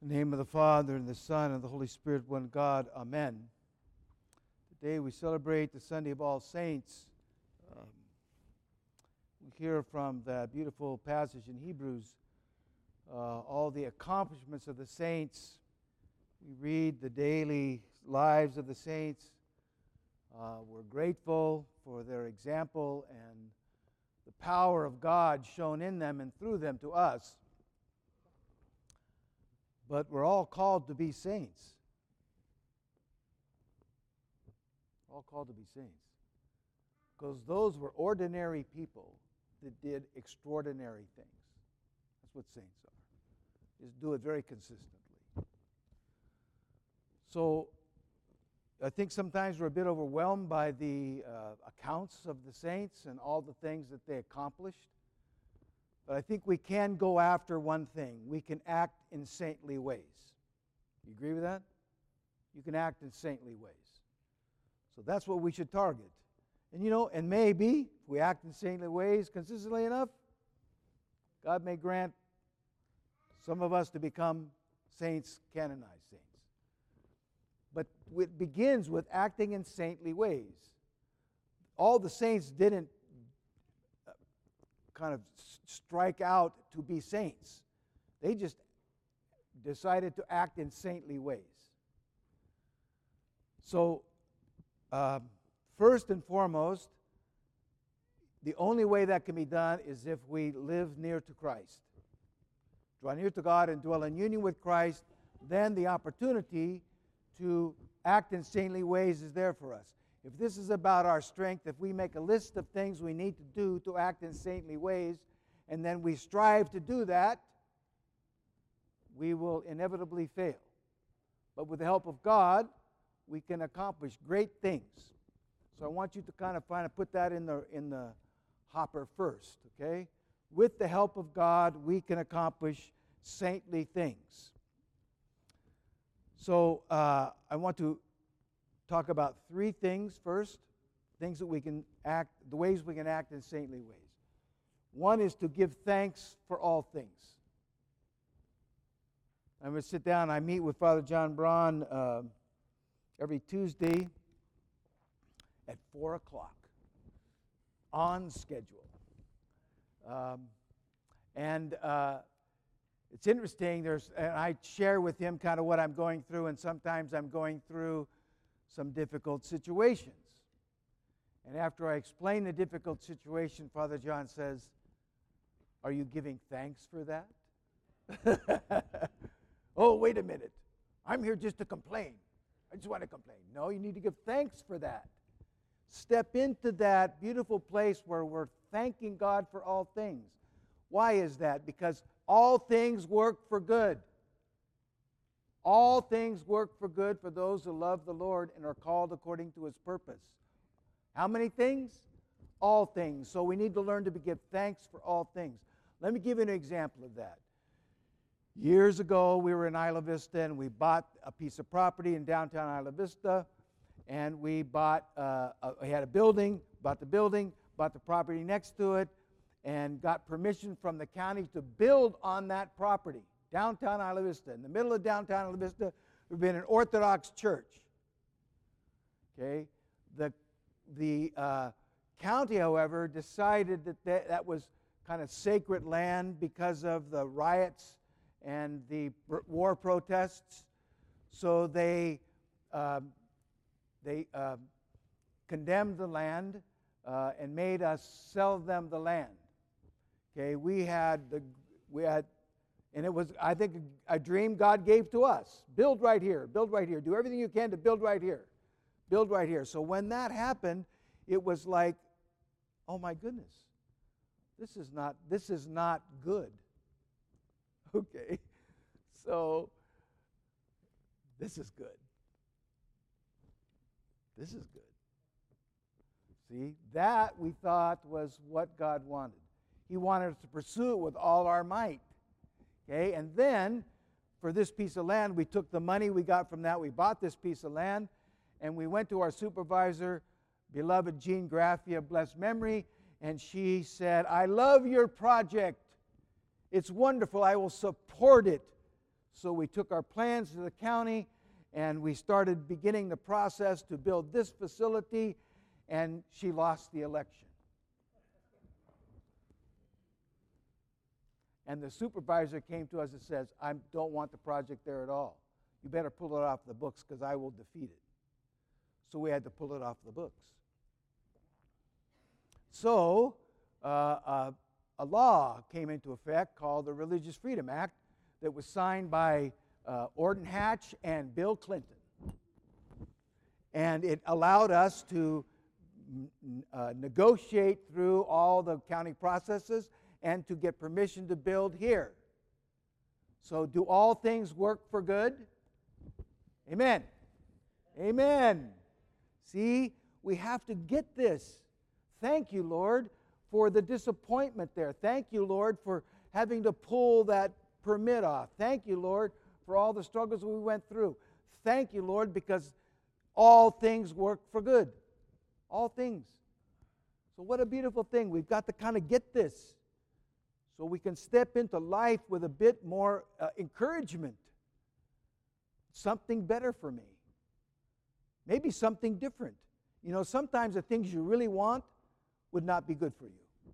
In the name of the Father, and the Son, and the Holy Spirit, one God. Amen. Today we celebrate the Sunday of All Saints. Um, we hear from the beautiful passage in Hebrews uh, all the accomplishments of the saints. We read the daily lives of the saints. Uh, we're grateful for their example and the power of God shown in them and through them to us but we're all called to be saints. All called to be saints. Because those were ordinary people that did extraordinary things. That's what saints are. Just do it very consistently. So I think sometimes we're a bit overwhelmed by the uh, accounts of the saints and all the things that they accomplished. But I think we can go after one thing we can act in saintly ways. You agree with that? You can act in saintly ways. So that's what we should target. And you know, and maybe if we act in saintly ways consistently enough, God may grant some of us to become saints, canonized saints. But it begins with acting in saintly ways. All the saints didn't kind of strike out to be saints. They just decided to act in saintly ways. So, uh, first and foremost, the only way that can be done is if we live near to Christ. Draw near to God and dwell in union with Christ, then the opportunity to act in saintly ways is there for us. If this is about our strength, if we make a list of things we need to do to act in saintly ways, and then we strive to do that, we will inevitably fail. But with the help of God, we can accomplish great things. So I want you to kind of find and put that in the in the hopper first, okay? With the help of God, we can accomplish saintly things. So uh, I want to talk about three things first things that we can act, the ways we can act in saintly ways. One is to give thanks for all things. I'm going to sit down. I meet with Father John Braun uh, every Tuesday at 4 o'clock on schedule. Um, and uh, it's interesting. There's, and I share with him kind of what I'm going through, and sometimes I'm going through some difficult situations. And after I explain the difficult situation, Father John says, Are you giving thanks for that? oh, wait a minute. I'm here just to complain. I just want to complain. No, you need to give thanks for that. Step into that beautiful place where we're thanking God for all things. Why is that? Because all things work for good. All things work for good for those who love the Lord and are called according to his purpose. How many things? All things. So we need to learn to give thanks for all things. Let me give you an example of that. Years ago, we were in Isla Vista and we bought a piece of property in downtown Isla Vista. And we bought, uh, a, we had a building, bought the building, bought the property next to it, and got permission from the county to build on that property downtown Isla Vista. In the middle of downtown Isla Vista, we've been an Orthodox church. Okay? The, the uh, county, however, decided that, that that was kind of sacred land because of the riots and the war protests. So they, um, they uh, condemned the land uh, and made us sell them the land. Okay, we had the we had and it was, I think, a dream God gave to us. Build right here, build right here. Do everything you can to build right here. Build right here. So when that happened, it was like, oh my goodness, this is not, this is not good. Okay. So this is good. This is good. See, that we thought was what God wanted. He wanted us to pursue it with all our might. Okay, and then for this piece of land, we took the money we got from that, we bought this piece of land, and we went to our supervisor, beloved Jean Graffia, blessed memory, and she said, I love your project. It's wonderful. I will support it. So we took our plans to the county and we started beginning the process to build this facility, and she lost the election. And the supervisor came to us and says, I don't want the project there at all. You better pull it off the books because I will defeat it. So we had to pull it off the books. So uh, uh, a law came into effect called the Religious Freedom Act that was signed by uh, Orrin Hatch and Bill Clinton. And it allowed us to uh, negotiate through all the county processes and to get permission to build here. So, do all things work for good? Amen. Amen. See, we have to get this. Thank you, Lord, for the disappointment there. Thank you, Lord, for having to pull that permit off. Thank you, Lord, for all the struggles we went through. Thank you, Lord, because all things work for good. All things. So, what a beautiful thing. We've got to kind of get this so we can step into life with a bit more uh, encouragement. Something better for me. Maybe something different. You know, sometimes the things you really want would not be good for you.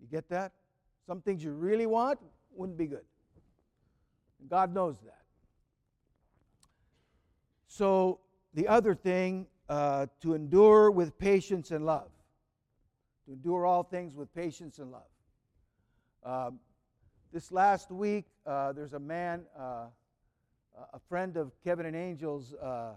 You get that? Some things you really want wouldn't be good. God knows that. So, the other thing, uh, to endure with patience and love. To endure all things with patience and love. Um, this last week, uh, there's a man, uh, a friend of Kevin and Angel's, uh,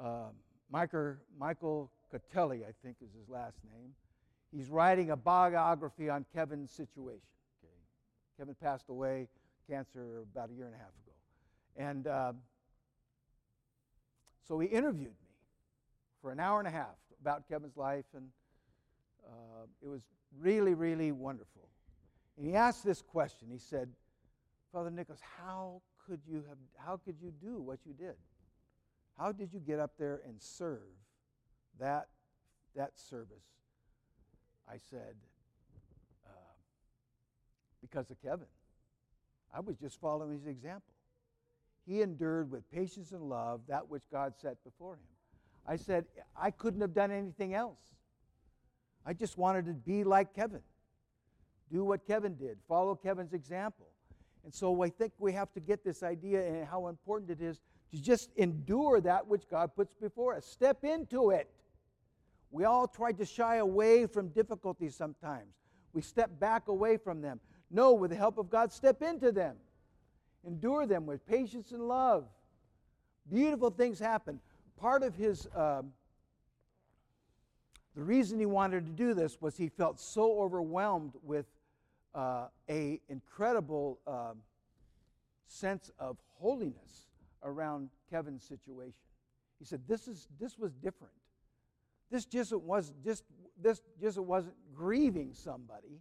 uh, Michael, Michael I think is his last name. He's writing a biography on Kevin's situation. Okay. Kevin passed away, cancer, about a year and a half ago. And um, so he interviewed me for an hour and a half about Kevin's life, and uh, it was really, really wonderful. And he asked this question. He said, Father Nicholas, how could you have how could you do what you did? How did you get up there and serve that that service? I said, uh, because of Kevin. I was just following his example. He endured with patience and love that which God set before him. I said, I couldn't have done anything else. I just wanted to be like Kevin. Do what Kevin did, follow Kevin's example. And so I think we have to get this idea and how important it is to just endure that which God puts before us. Step into it. We all try to shy away from difficulties sometimes. We step back away from them. No, with the help of God, step into them. Endure them with patience and love. Beautiful things happen. Part of his, um, the reason he wanted to do this was he felt so overwhelmed with uh, a incredible um, sense of holiness around Kevin's situation. He said, "This is this was different. This just was just this just wasn't grieving somebody.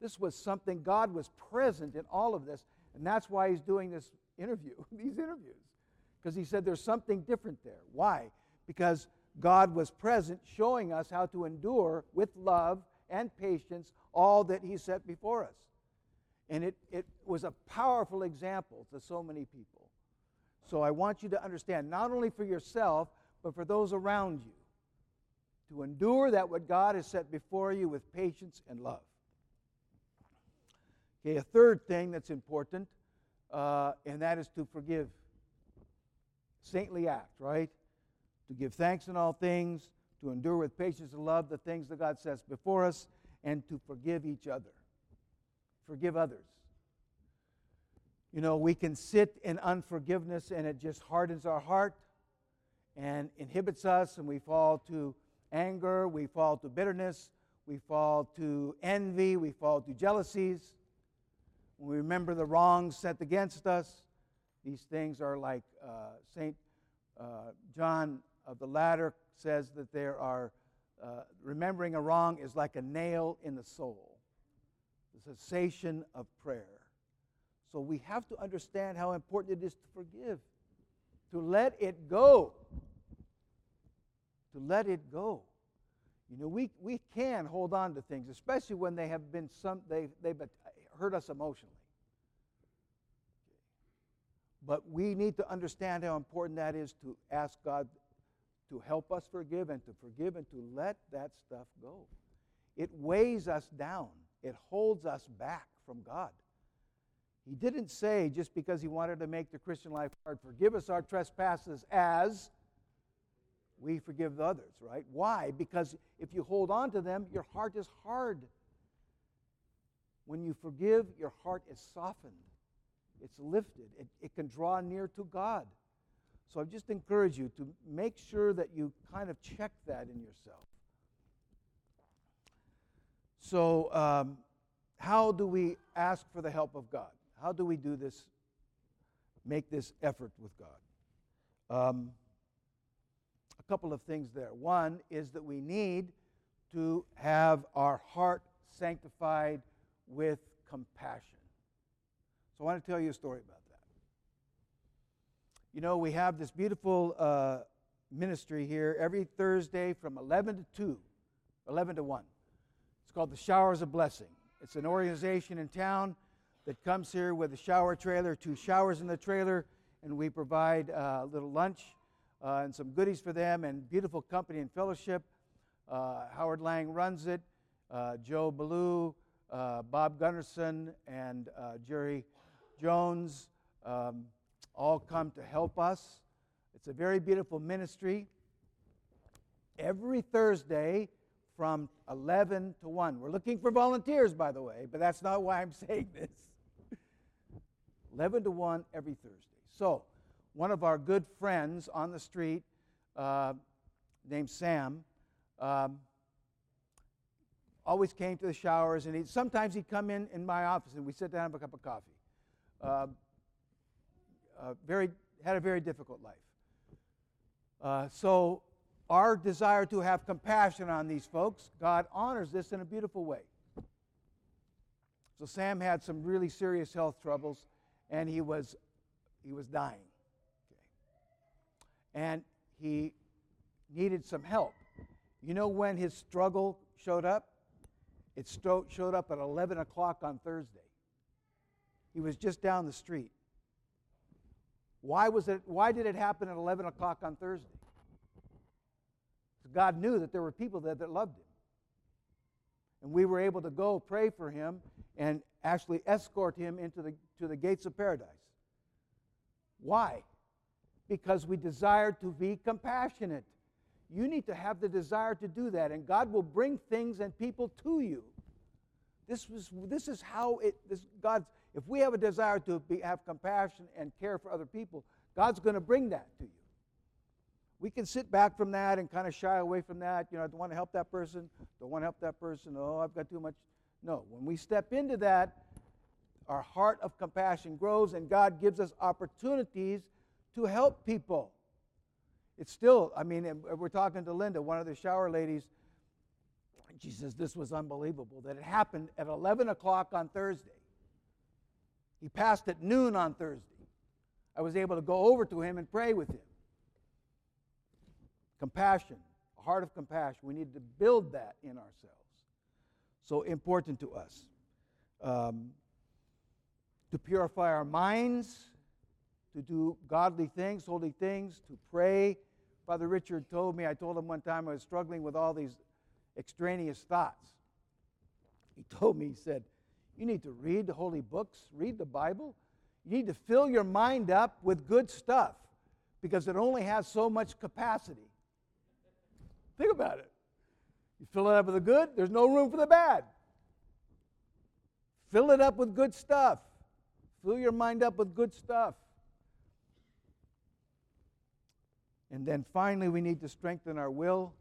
This was something God was present in all of this, and that's why he's doing this interview, these interviews, because he said there's something different there. Why? Because God was present, showing us how to endure with love and patience all that He set before us. And it, it was a powerful example to so many people. So I want you to understand, not only for yourself, but for those around you, to endure that what God has set before you with patience and love. Okay, a third thing that's important, uh, and that is to forgive. Saintly act, right? To give thanks in all things, to endure with patience and love the things that God sets before us, and to forgive each other. Forgive others. You know, we can sit in unforgiveness and it just hardens our heart and inhibits us, and we fall to anger, we fall to bitterness, we fall to envy, we fall to jealousies. When we remember the wrongs set against us, these things are like uh, St. Uh, John of the Ladder says that there are uh, remembering a wrong is like a nail in the soul, the cessation of prayer. So we have to understand how important it is to forgive, to let it go. To let it go. You know, we, we can hold on to things, especially when they have been some, they, they've hurt us emotionally. But we need to understand how important that is to ask God to help us forgive and to forgive and to let that stuff go. It weighs us down, it holds us back from God. He didn't say just because he wanted to make the Christian life hard, forgive us our trespasses as we forgive the others, right? Why? Because if you hold on to them, your heart is hard. When you forgive, your heart is softened, it's lifted, it, it can draw near to God. So I just encourage you to make sure that you kind of check that in yourself. So, um, how do we ask for the help of God? How do we do this, make this effort with God? Um, a couple of things there. One is that we need to have our heart sanctified with compassion. So I want to tell you a story about. You know, we have this beautiful uh, ministry here every Thursday from 11 to 2, 11 to 1. It's called the Showers of Blessing. It's an organization in town that comes here with a shower trailer, two showers in the trailer, and we provide uh, a little lunch uh, and some goodies for them and beautiful company and fellowship. Uh, Howard Lang runs it. Uh, Joe Ballou, uh, Bob Gunnarsson, and Jerry Jones um, all come to help us. It's a very beautiful ministry. Every Thursday from 11 to 1. We're looking for volunteers, by the way, but that's not why I'm saying this. 11 to 1 every Thursday. So, one of our good friends on the street uh, named Sam um, always came to the showers, and he, sometimes he'd come in in my office, and we'd sit down and have a cup of coffee. Uh, very, had a very difficult life. Uh, so, our desire to have compassion on these folks, God honors this in a beautiful way. So, Sam had some really serious health troubles, and he was, he was dying. Okay. And he needed some help. You know when his struggle showed up? It showed up at 11 o'clock on Thursday. He was just down the street. Why, was it, why did it happen at 11 o'clock on Thursday? God knew that there were people there that loved him. And we were able to go pray for him and actually escort him into the, to the gates of paradise. Why? Because we desire to be compassionate. You need to have the desire to do that, and God will bring things and people to you. This, was, this is how it, this, God's, if we have a desire to be, have compassion and care for other people, God's going to bring that to you. We can sit back from that and kind of shy away from that. You know, I don't want to help that person, don't want to help that person. Oh, I've got too much. No, when we step into that, our heart of compassion grows and God gives us opportunities to help people. It's still, I mean, we're talking to Linda, one of the shower ladies. She says this was unbelievable that it happened at 11 o'clock on Thursday. He passed at noon on Thursday. I was able to go over to him and pray with him. Compassion, a heart of compassion. We need to build that in ourselves. So important to us. Um, to purify our minds, to do godly things, holy things, to pray. Father Richard told me, I told him one time I was struggling with all these extraneous thoughts. He told me, he said, You need to read the holy books, read the Bible. You need to fill your mind up with good stuff because it only has so much capacity. Think about it. You fill it up with the good, there's no room for the bad. Fill it up with good stuff. Fill your mind up with good stuff. And then finally, we need to strengthen our will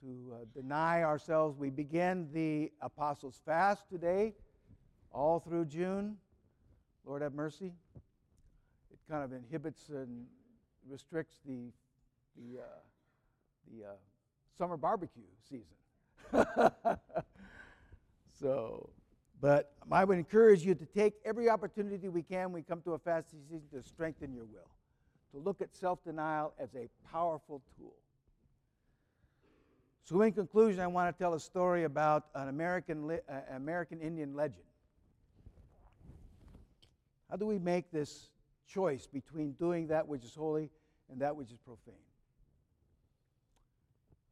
to uh, deny ourselves. We begin the Apostles' Fast today, all through June. Lord have mercy. It kind of inhibits and restricts the, the, uh, the uh, summer barbecue season. so, but I would encourage you to take every opportunity we can when we come to a fasting season to strengthen your will, to look at self denial as a powerful tool. So, in conclusion, I want to tell a story about an American, uh, American Indian legend. How do we make this choice between doing that which is holy and that which is profane.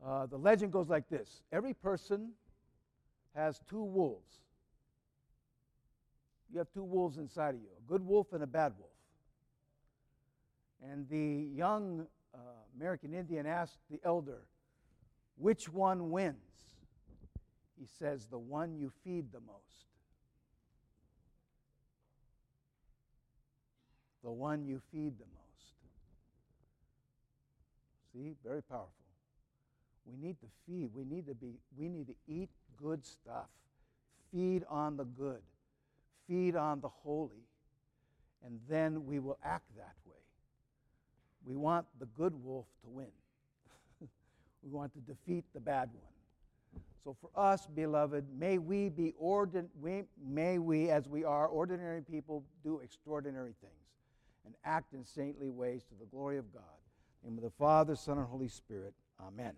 Uh, the legend goes like this Every person has two wolves. You have two wolves inside of you a good wolf and a bad wolf. And the young uh, American Indian asked the elder, Which one wins? He says, The one you feed the most. The one you feed the most. See, very powerful. We need to feed. We need to be, we need to eat good stuff. Feed on the good. Feed on the holy. And then we will act that way. We want the good wolf to win. we want to defeat the bad one. So for us, beloved, may we be ordin- may we, as we are ordinary people, do extraordinary things and act in saintly ways to the glory of God. In the name of the Father, Son, and Holy Spirit. Amen.